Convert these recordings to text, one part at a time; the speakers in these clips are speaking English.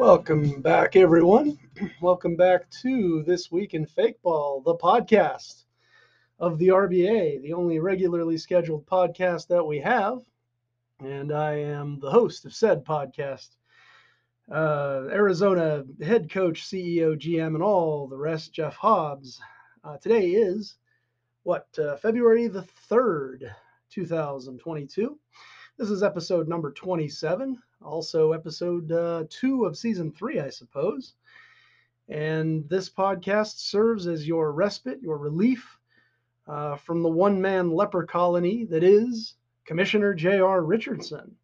Welcome back, everyone. Welcome back to This Week in Fake Ball, the podcast of the RBA, the only regularly scheduled podcast that we have. And I am the host of said podcast, uh, Arizona head coach, CEO, GM, and all the rest, Jeff Hobbs. Uh, today is what, uh, February the 3rd, 2022. This is episode number 27, also episode uh, two of season three, I suppose. And this podcast serves as your respite, your relief uh, from the one man leper colony that is Commissioner J.R. Richardson.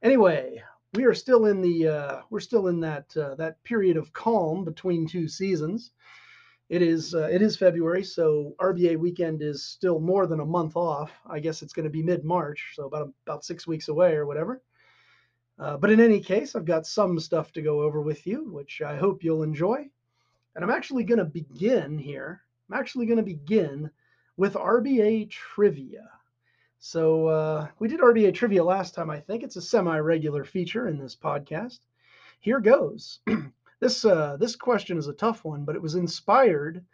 Anyway, we are still in the uh, we're still in that uh, that period of calm between two seasons. It is uh, it is February, so RBA weekend is still more than a month off. I guess it's going to be mid March, so about about six weeks away or whatever. Uh, but in any case, I've got some stuff to go over with you, which I hope you'll enjoy. And I'm actually going to begin here. I'm actually going to begin with RBA trivia. So uh, we did RBA trivia last time. I think it's a semi-regular feature in this podcast. Here goes. This uh, this question is a tough one, but it was inspired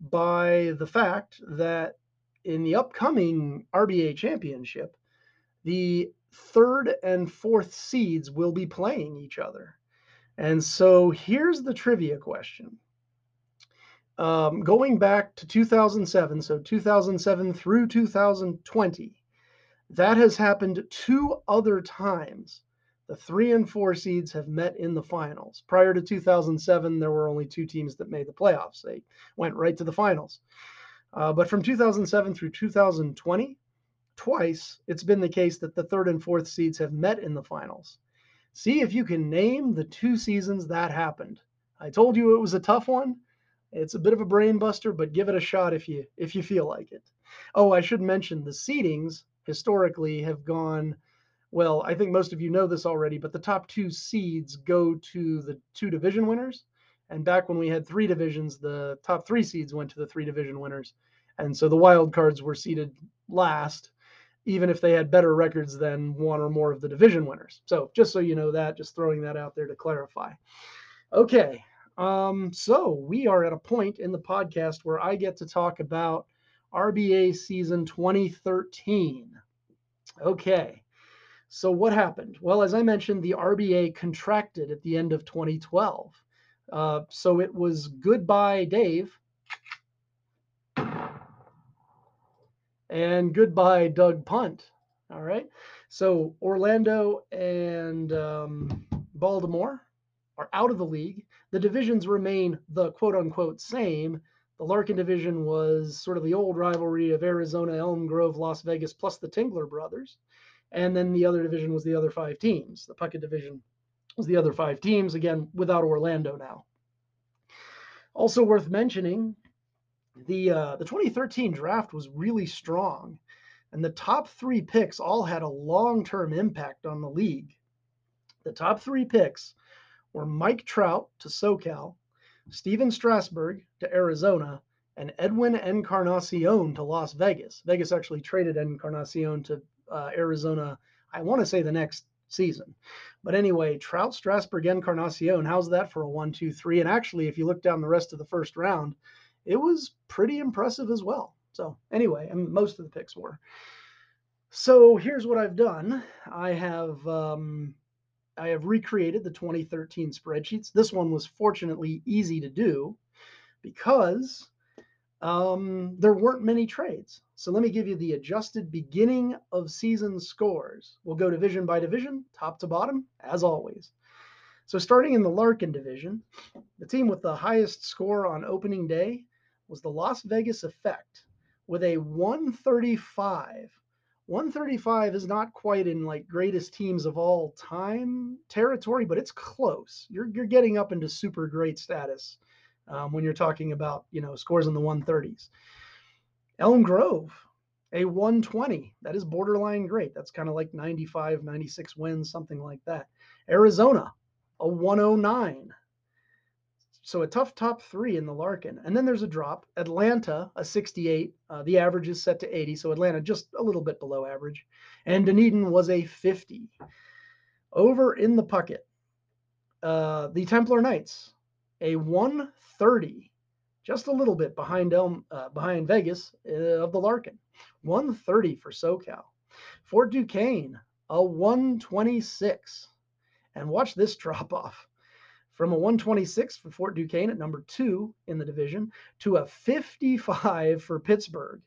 by the fact that in the upcoming RBA championship, the third and fourth seeds will be playing each other. And so here's the trivia question. Um, going back to 2007, so 2007 through 2020, that has happened two other times the three and four seeds have met in the finals. Prior to 2007, there were only two teams that made the playoffs. They went right to the finals. Uh, but from 2007 through 2020, twice it's been the case that the third and fourth seeds have met in the finals. See if you can name the two seasons that happened. I told you it was a tough one. It's a bit of a brain buster, but give it a shot if you if you feel like it. Oh, I should mention the seedings historically have gone well, I think most of you know this already, but the top two seeds go to the two division winners. And back when we had three divisions, the top three seeds went to the three division winners. And so the wild cards were seeded last, even if they had better records than one or more of the division winners. So just so you know that, just throwing that out there to clarify. Okay. Um, so we are at a point in the podcast where I get to talk about RBA season 2013. Okay. So what happened? Well, as I mentioned, the RBA contracted at the end of 2012. Uh, so it was goodbye, Dave, and goodbye, Doug Punt. All right. So Orlando and um, Baltimore are out of the league. The divisions remain the quote unquote same. The Larkin division was sort of the old rivalry of Arizona, Elm Grove, Las Vegas, plus the Tingler brothers. And then the other division was the other five teams. The Puckett division was the other five teams, again, without Orlando now. Also worth mentioning, the uh, the 2013 draft was really strong, and the top three picks all had a long-term impact on the league. The top three picks were Mike Trout to SoCal, Stephen Strasburg to Arizona, and Edwin Encarnacion to Las Vegas. Vegas actually traded Encarnacion to uh, Arizona, I want to say the next season. But anyway, Trout, Strasburg, Encarnacion, how's that for a one, two, three? And actually, if you look down the rest of the first round, it was pretty impressive as well. So anyway, and most of the picks were. So here's what I've done. I have um, I have recreated the 2013 spreadsheets. This one was fortunately easy to do because um, there weren't many trades. So let me give you the adjusted beginning of season scores. We'll go division by division, top to bottom, as always. So starting in the Larkin division, the team with the highest score on opening day was the Las Vegas Effect with a 135. 135 is not quite in like greatest teams of all time territory, but it's close. You're, you're getting up into super great status um, when you're talking about you know scores in the 130s. Elm Grove, a 120. That is borderline great. That's kind of like 95, 96 wins, something like that. Arizona, a 109. So a tough top three in the Larkin. And then there's a drop. Atlanta, a 68. Uh, the average is set to 80. So Atlanta just a little bit below average. And Dunedin was a 50. Over in the Puckett, uh, the Templar Knights, a 130, just a little bit behind Elm, uh, behind Vegas uh, of the Larkin, 130 for SoCal. Fort Duquesne, a 126. And watch this drop off from a 126 for Fort Duquesne at number two in the division to a 55 for Pittsburgh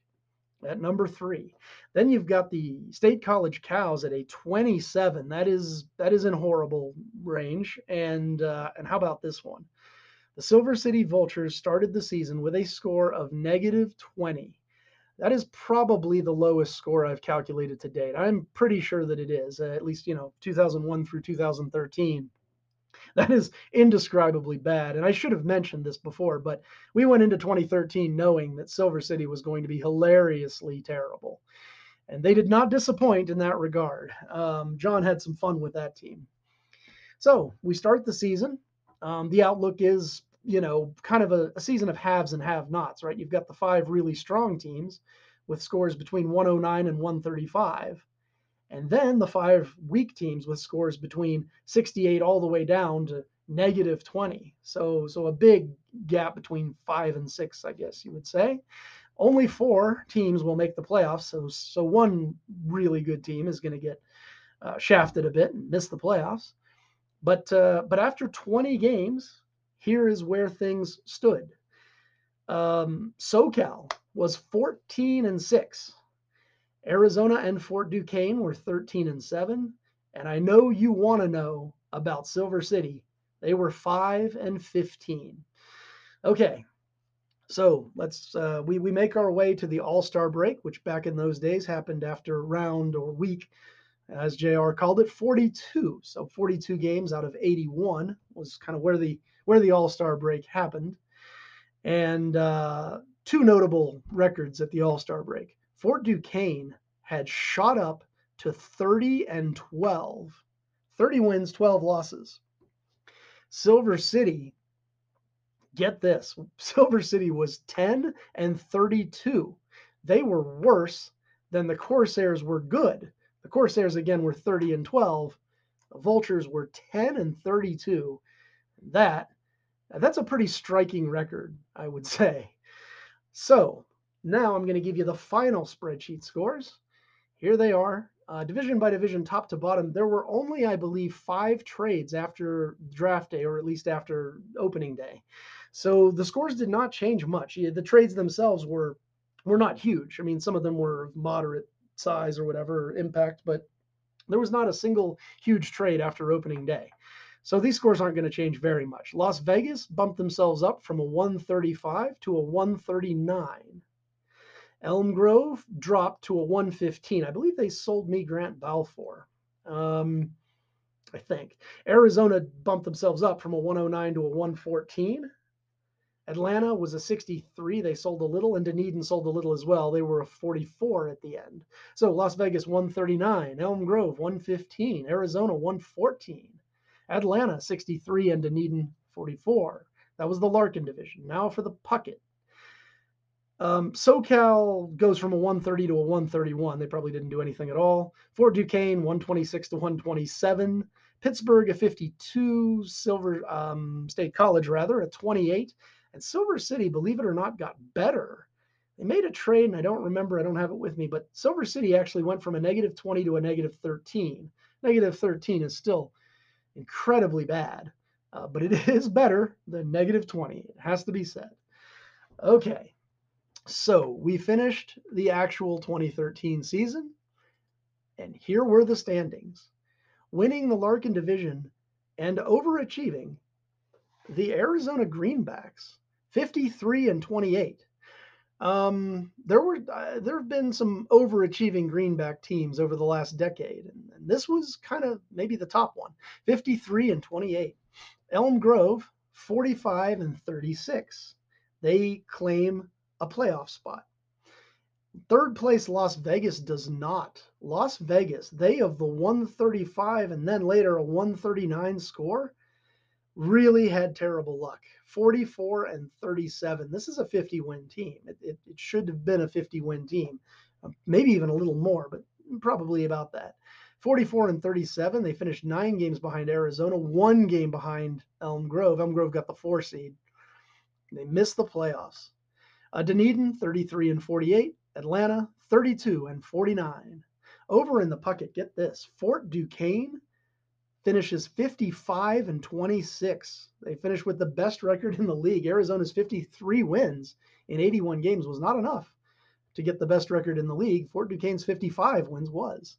at number three. Then you've got the State College Cows at a 27. That is that is in horrible range. And uh, and how about this one? The Silver City Vultures started the season with a score of negative 20. That is probably the lowest score I've calculated to date. I'm pretty sure that it is, at least, you know, 2001 through 2013. That is indescribably bad. And I should have mentioned this before, but we went into 2013 knowing that Silver City was going to be hilariously terrible. And they did not disappoint in that regard. Um, John had some fun with that team. So we start the season. Um, the outlook is you know, kind of a, a season of haves and have nots, right? You've got the five really strong teams with scores between 109 and 135. And then the five weak teams with scores between 68 all the way down to negative 20. So so a big gap between 5 and 6, I guess you would say. Only four teams will make the playoffs, so so one really good team is going to get uh, shafted a bit and miss the playoffs. But uh, but after 20 games, here is where things stood. Um, SoCal was 14 and 6. Arizona and Fort Duquesne were 13 and 7. And I know you want to know about Silver City. They were 5 and 15. Okay. So let's uh, we we make our way to the All Star break, which back in those days happened after round or week, as Jr. called it, 42. So 42 games out of 81 was kind of where the where the All Star break happened. And uh, two notable records at the All Star break. Fort Duquesne had shot up to 30 and 12, 30 wins, 12 losses. Silver City, get this Silver City was 10 and 32. They were worse than the Corsairs were good. The Corsairs, again, were 30 and 12. The Vultures were 10 and 32. That that's a pretty striking record, I would say. So now I'm going to give you the final spreadsheet scores. Here they are, uh, division by division, top to bottom. There were only, I believe, five trades after draft day, or at least after opening day. So the scores did not change much. The trades themselves were were not huge. I mean, some of them were moderate size or whatever impact, but there was not a single huge trade after opening day. So these scores aren't going to change very much. Las Vegas bumped themselves up from a 135 to a 139. Elm Grove dropped to a 115. I believe they sold me Grant Balfour. Um, I think. Arizona bumped themselves up from a 109 to a 114. Atlanta was a 63. They sold a little, and Dunedin sold a little as well. They were a 44 at the end. So Las Vegas 139, Elm Grove 115, Arizona 114. Atlanta 63 and Dunedin 44. That was the Larkin division. Now for the Puckett. Um, SoCal goes from a 130 to a 131. They probably didn't do anything at all. Fort Duquesne 126 to 127. Pittsburgh a 52. Silver um, State College rather a 28. And Silver City, believe it or not, got better. They made a trade, and I don't remember. I don't have it with me, but Silver City actually went from a negative 20 to a negative 13. Negative 13 is still incredibly bad, uh, but it is better than negative 20. It has to be said. Okay, so we finished the actual 2013 season, and here were the standings. Winning the Larkin division and overachieving the Arizona Greenbacks, 53 and 28. Um, there were uh, there have been some overachieving greenback teams over the last decade, and, and this was kind of maybe the top one. 53 and 28. Elm Grove 45 and 36. They claim a playoff spot. Third place Las Vegas does not. Las Vegas, they of the 135 and then later a 139 score, really had terrible luck. 44 and 37. This is a 50 win team. It, it, it should have been a 50 win team, um, maybe even a little more, but probably about that. 44 and 37. They finished nine games behind Arizona, one game behind Elm Grove. Elm Grove got the four seed. They missed the playoffs. Uh, Dunedin, 33 and 48. Atlanta, 32 and 49. Over in the Puckett, get this Fort Duquesne finishes 55 and 26. They finished with the best record in the league. Arizona's 53 wins in 81 games was not enough to get the best record in the league. Fort Duquesne's 55 wins was.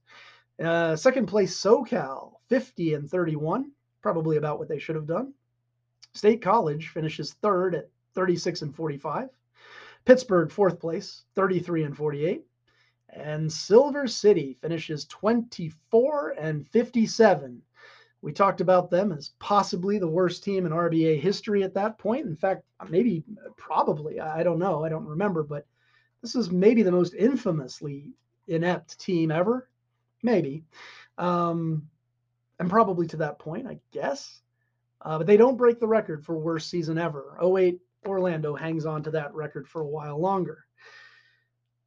Uh, second place, SoCal, 50 and 31, probably about what they should have done. State College finishes third at 36 and 45. Pittsburgh, fourth place, 33 and 48. And Silver City finishes 24 and 57. We talked about them as possibly the worst team in RBA history at that point. In fact, maybe, probably, I don't know, I don't remember, but this is maybe the most infamously inept team ever. Maybe. Um, and probably to that point, I guess. Uh, but they don't break the record for worst season ever. 08 Orlando hangs on to that record for a while longer.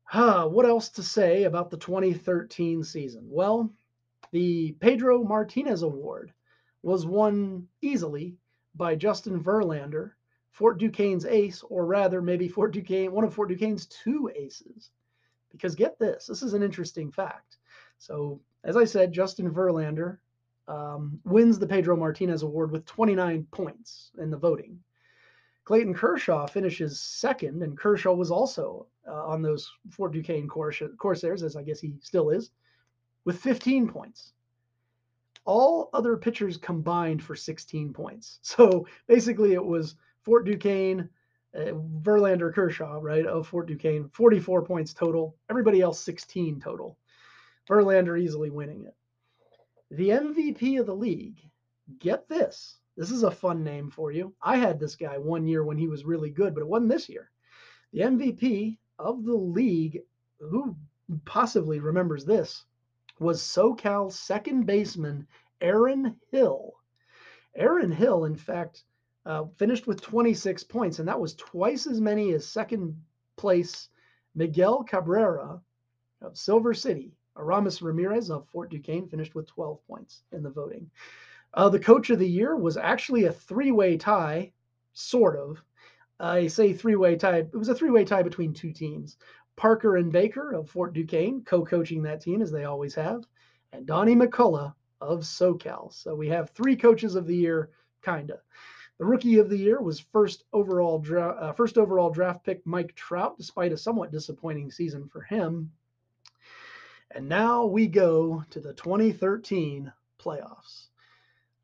Huh, what else to say about the 2013 season? Well, the Pedro Martinez Award was won easily by Justin Verlander, Fort Duquesne's ace, or rather, maybe Fort Duquesne, one of Fort Duquesne's two aces. Because get this, this is an interesting fact. So, as I said, Justin Verlander um, wins the Pedro Martinez Award with 29 points in the voting. Clayton Kershaw finishes second, and Kershaw was also uh, on those Fort Duquesne Corsairs, as I guess he still is, with 15 points. All other pitchers combined for 16 points. So basically, it was Fort Duquesne, uh, Verlander, Kershaw, right, of Fort Duquesne, 44 points total. Everybody else 16 total. Verlander easily winning it. The MVP of the league, get this. This is a fun name for you. I had this guy one year when he was really good, but it wasn't this year. The MVP of the league, who possibly remembers this, was SoCal's second baseman, Aaron Hill. Aaron Hill, in fact, uh, finished with 26 points, and that was twice as many as second place Miguel Cabrera of Silver City. Aramis Ramirez of Fort Duquesne finished with 12 points in the voting. Uh, the coach of the year was actually a three way tie, sort of. I say three way tie. It was a three way tie between two teams. Parker and Baker of Fort Duquesne, co coaching that team as they always have, and Donnie McCullough of SoCal. So we have three coaches of the year, kind of. The rookie of the year was first overall dra- uh, first overall draft pick Mike Trout, despite a somewhat disappointing season for him. And now we go to the 2013 playoffs.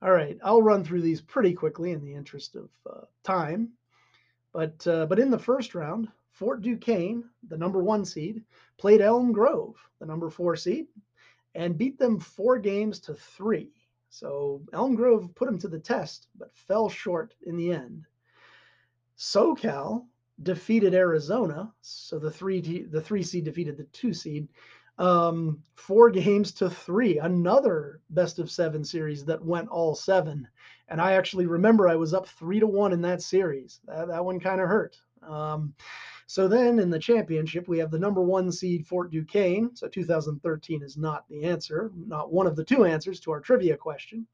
All right, I'll run through these pretty quickly in the interest of uh, time. But uh, but in the first round, Fort Duquesne, the number one seed, played Elm Grove, the number four seed, and beat them four games to three. So Elm Grove put them to the test, but fell short in the end. SoCal defeated Arizona, so the three the three seed defeated the two seed, um, four games to three. Another best of seven series that went all seven. And I actually remember I was up three to one in that series. That, that one kind of hurt. Um, so then in the championship, we have the number one seed Fort Duquesne. So 2013 is not the answer, not one of the two answers to our trivia question.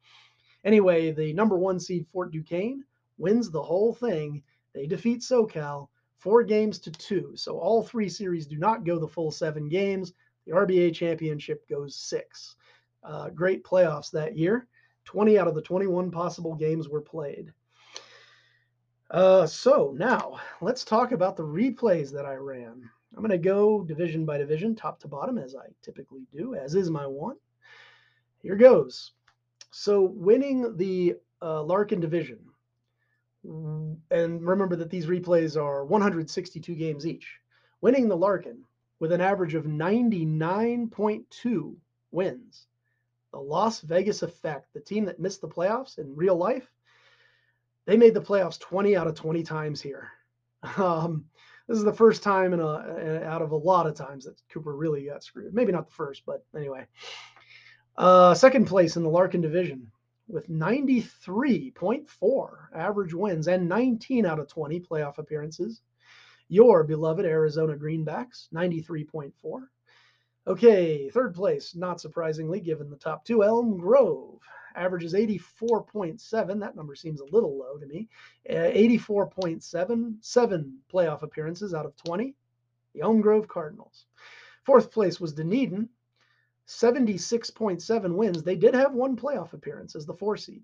Anyway, the number one seed Fort Duquesne wins the whole thing. They defeat SoCal four games to two. So all three series do not go the full seven games. The RBA championship goes six. Uh, great playoffs that year. 20 out of the 21 possible games were played. Uh, so now let's talk about the replays that I ran. I'm going to go division by division, top to bottom, as I typically do, as is my want. Here goes. So winning the uh, Larkin division, and remember that these replays are 162 games each. Winning the Larkin with an average of 99.2 wins. The Las Vegas effect, the team that missed the playoffs in real life, they made the playoffs 20 out of 20 times here. Um, this is the first time in a, out of a lot of times that Cooper really got screwed. Maybe not the first, but anyway. Uh, second place in the Larkin division with 93.4 average wins and 19 out of 20 playoff appearances. Your beloved Arizona Greenbacks, 93.4. Okay, third place, not surprisingly, given the top two, Elm Grove averages 84.7. That number seems a little low to me. Uh, 84.7, seven playoff appearances out of 20. The Elm Grove Cardinals. Fourth place was Dunedin, 76.7 wins. They did have one playoff appearance as the four seed.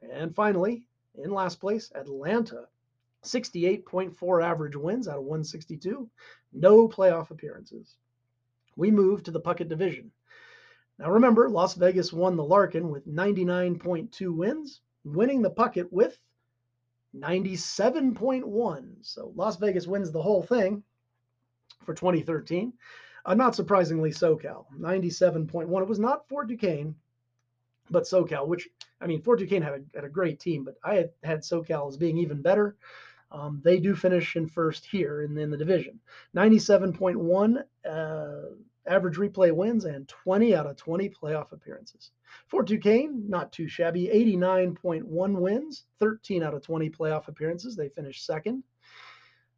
And finally, in last place, Atlanta, 68.4 average wins out of 162. No playoff appearances. We move to the Puckett division. Now remember, Las Vegas won the Larkin with 99.2 wins, winning the Puckett with 97.1. So Las Vegas wins the whole thing for 2013. Uh, not surprisingly, SoCal, 97.1. It was not Fort Duquesne, but SoCal, which, I mean, Fort Duquesne had a, had a great team, but I had, had SoCal as being even better. Um, they do finish in first here in, in the division. 97.1 uh, average replay wins and 20 out of 20 playoff appearances. Fort Duquesne, not too shabby, 89.1 wins, 13 out of 20 playoff appearances. They finished second.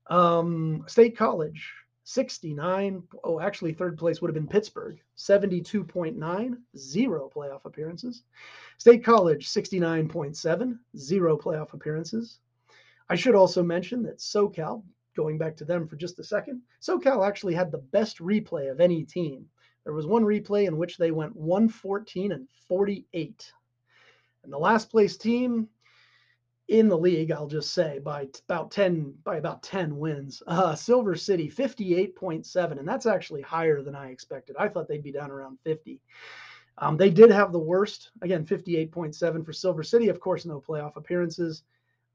Um, State College, 69. Oh, actually, third place would have been Pittsburgh, 72.9, zero playoff appearances. State College, 69.7, zero playoff appearances. I should also mention that SoCal, going back to them for just a second, SoCal actually had the best replay of any team. There was one replay in which they went 114 and 48. And the last place team in the league, I'll just say by about 10 by about 10 wins. Uh, Silver City 58.7 and that's actually higher than I expected. I thought they'd be down around 50. Um, they did have the worst, again 58.7 for Silver City, of course no playoff appearances.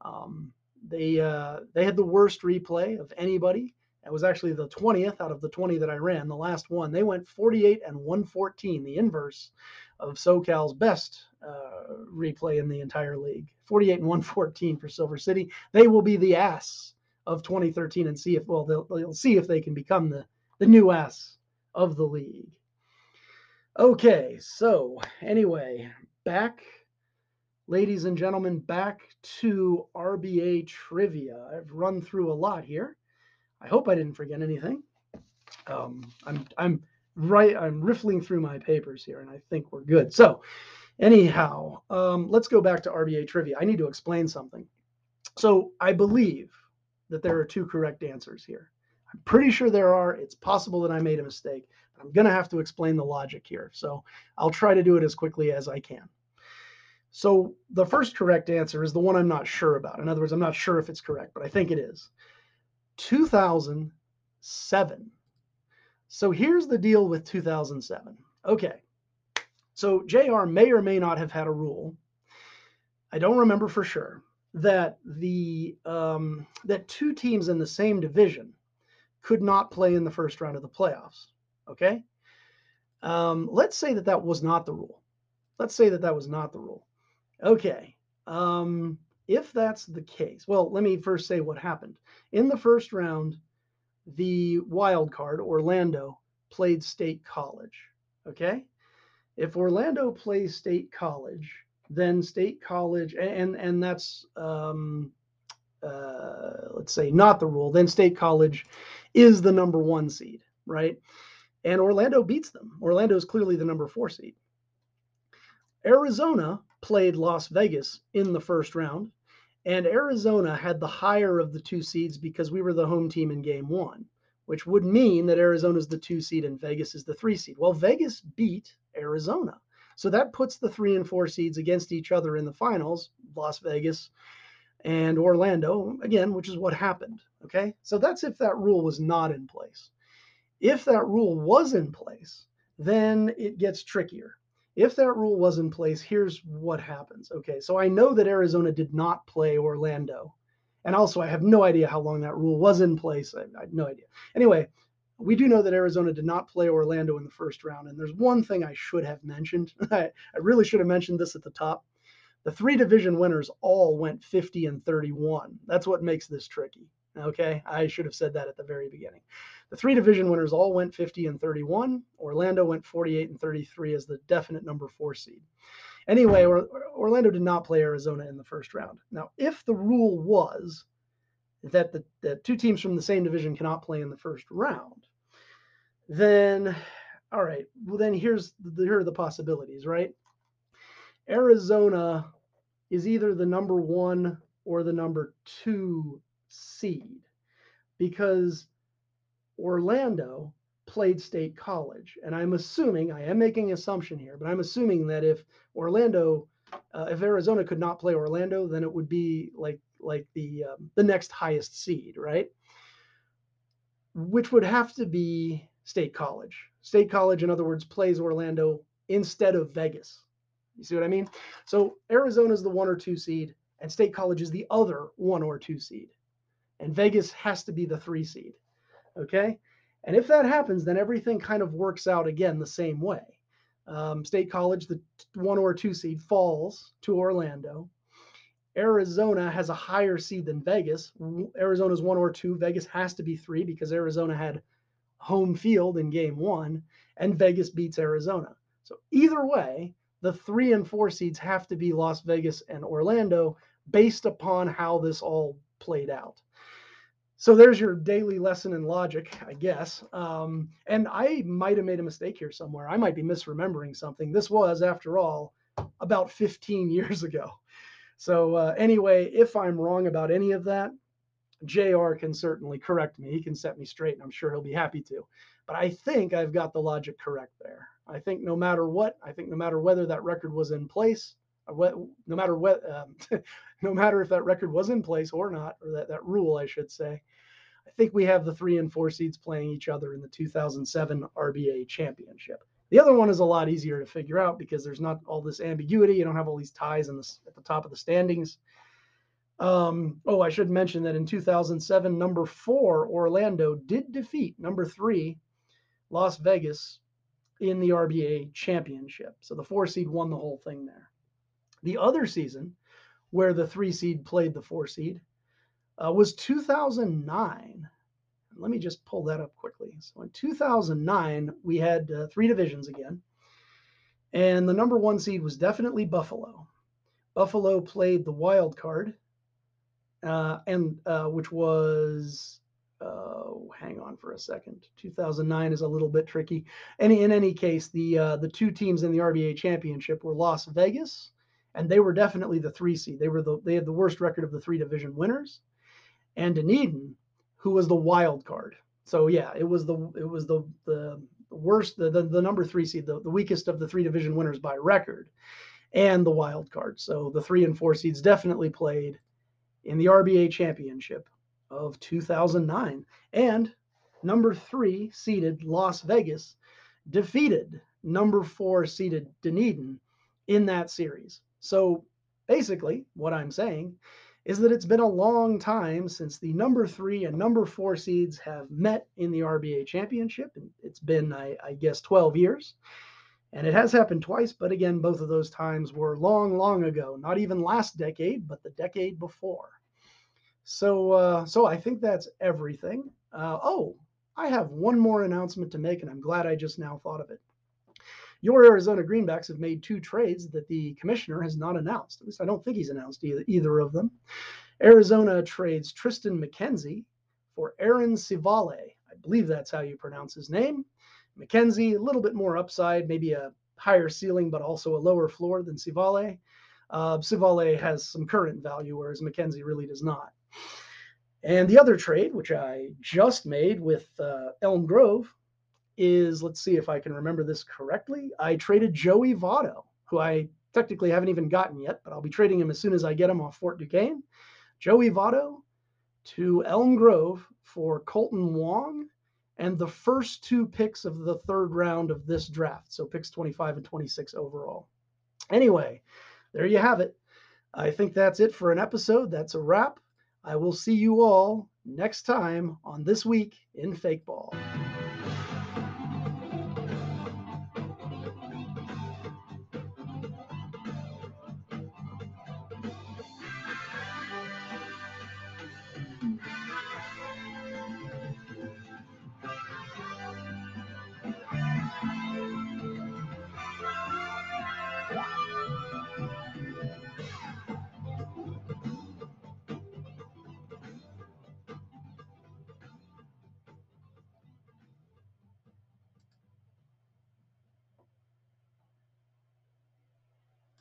Um, they uh, they had the worst replay of anybody. It was actually the 20th out of the 20 that I ran, the last one. They went 48 and 114, the inverse of SoCal's best uh, replay in the entire league. 48 and 114 for Silver City. They will be the ass of 2013 and see if well they'll, they'll see if they can become the the new ass of the league. Okay, so anyway, back ladies and gentlemen, back to RBA trivia. I've run through a lot here. I hope I didn't forget anything. Um, I'm I'm right. I'm riffling through my papers here, and I think we're good. So, anyhow, um, let's go back to RBA trivia. I need to explain something. So I believe that there are two correct answers here. I'm pretty sure there are. It's possible that I made a mistake. I'm going to have to explain the logic here. So I'll try to do it as quickly as I can. So the first correct answer is the one I'm not sure about. In other words, I'm not sure if it's correct, but I think it is. 2007. So here's the deal with 2007. Okay. So JR may or may not have had a rule. I don't remember for sure that the um, that two teams in the same division could not play in the first round of the playoffs. Okay. Um, let's say that that was not the rule. Let's say that that was not the rule. Okay. Um, if that's the case, well, let me first say what happened. In the first round, the wild card, Orlando, played State College. Okay. If Orlando plays State College, then State College, and and that's um, uh, let's say not the rule. Then State College is the number one seed, right? And Orlando beats them. Orlando is clearly the number four seed. Arizona played Las Vegas in the first round, and Arizona had the higher of the two seeds because we were the home team in game one, which would mean that Arizona is the two seed and Vegas is the three seed. Well, Vegas beat Arizona. So that puts the three and four seeds against each other in the finals, Las Vegas and Orlando, again, which is what happened. Okay. So that's if that rule was not in place. If that rule was in place, then it gets trickier if that rule was in place, here's what happens. Okay, so I know that Arizona did not play Orlando. And also, I have no idea how long that rule was in place. I, I no idea. Anyway, we do know that Arizona did not play Orlando in the first round. And there's one thing I should have mentioned. I, I really should have mentioned this at the top. The three division winners all went 50 and 31. That's what makes this tricky. Okay, I should have said that at the very beginning. The three division winners all went 50 and 31. Orlando went 48 and 33 as the definite number four seed. Anyway, Orlando did not play Arizona in the first round. Now, if the rule was that the two teams from the same division cannot play in the first round, then all right, well then here's the, here are the possibilities, right? Arizona is either the number one or the number two seed because Orlando played State College, and I'm assuming I am making an assumption here, but I'm assuming that if Orlando, uh, if Arizona could not play Orlando, then it would be like like the um, the next highest seed, right? Which would have to be State College. State College, in other words, plays Orlando instead of Vegas. You see what I mean? So Arizona is the one or two seed, and State College is the other one or two seed, and Vegas has to be the three seed. Okay. And if that happens, then everything kind of works out again the same way. Um, State College, the one or two seed, falls to Orlando. Arizona has a higher seed than Vegas. Arizona's one or two. Vegas has to be three because Arizona had home field in game one, and Vegas beats Arizona. So either way, the three and four seeds have to be Las Vegas and Orlando based upon how this all played out. So there's your daily lesson in logic, I guess. Um, and I might have made a mistake here somewhere. I might be misremembering something. This was, after all, about 15 years ago. So uh, anyway, if I'm wrong about any of that, JR can certainly correct me. He can set me straight, and I'm sure he'll be happy to. But I think I've got the logic correct there. I think no matter what, I think no matter whether that record was in place, what, no matter what, um, no matter if that record was in place or not, or that, that rule, I should say, I think we have the three and four seeds playing each other in the 2007 RBA championship. The other one is a lot easier to figure out because there's not all this ambiguity. You don't have all these ties in at the top of the standings. Um, oh, I should mention that in 2007, number four, Orlando, did defeat number three, Las Vegas, in the RBA championship. So the four seed won the whole thing there. The other season, where the three seed played the four seed, uh, was 2009. Let me just pull that up quickly. So in 2009, we had uh, three divisions again. And the number one seed was definitely Buffalo. Buffalo played the wild card, uh, and uh, which was oh, hang on for a second. 2009 is a little bit tricky. Any in any case, the uh, the two teams in the RBA championship were Las Vegas, and they were definitely the three seed. They were the they had the worst record of the three division winners, and Dunedin, who was the wild card. So yeah, it was the it was the the worst the the, the number three seed, the, the weakest of the three division winners by record, and the wild card. So the three and four seeds definitely played in the RBA championship of 2009. And number three seeded Las Vegas defeated number four seeded Dunedin in that series. So basically, what I'm saying is that it's been a long time since the number three and number four seeds have met in the RBA championship. And it's been, I, I guess, 12 years. And it has happened twice, but again, both of those times were long, long ago. Not even last decade, but the decade before. So, uh, so I think that's everything. Uh, oh, I have one more announcement to make, and I'm glad I just now thought of it. Your Arizona Greenbacks have made two trades that the commissioner has not announced. At least I don't think he's announced either, either of them. Arizona trades Triston McKenzie for Aaron Civale. I believe that's how you pronounce his name. McKenzie, a little bit more upside, maybe a higher ceiling, but also a lower floor than Civale. Uh, Civale has some current value, whereas McKenzie really does not. And the other trade, which I just made with uh, Elm Grove, is let's see if I can remember this correctly. I traded Joey Votto, who I technically haven't even gotten yet, but I'll be trading him as soon as I get him off Fort Duquesne. Joey Votto to Elm Grove for Kolten Wong and the first two picks of the third round of this draft. So picks 25 and 26 overall. Anyway, there you have it. I think that's it for an episode. That's a wrap. I will see you all next time on This Week in Fake Ball.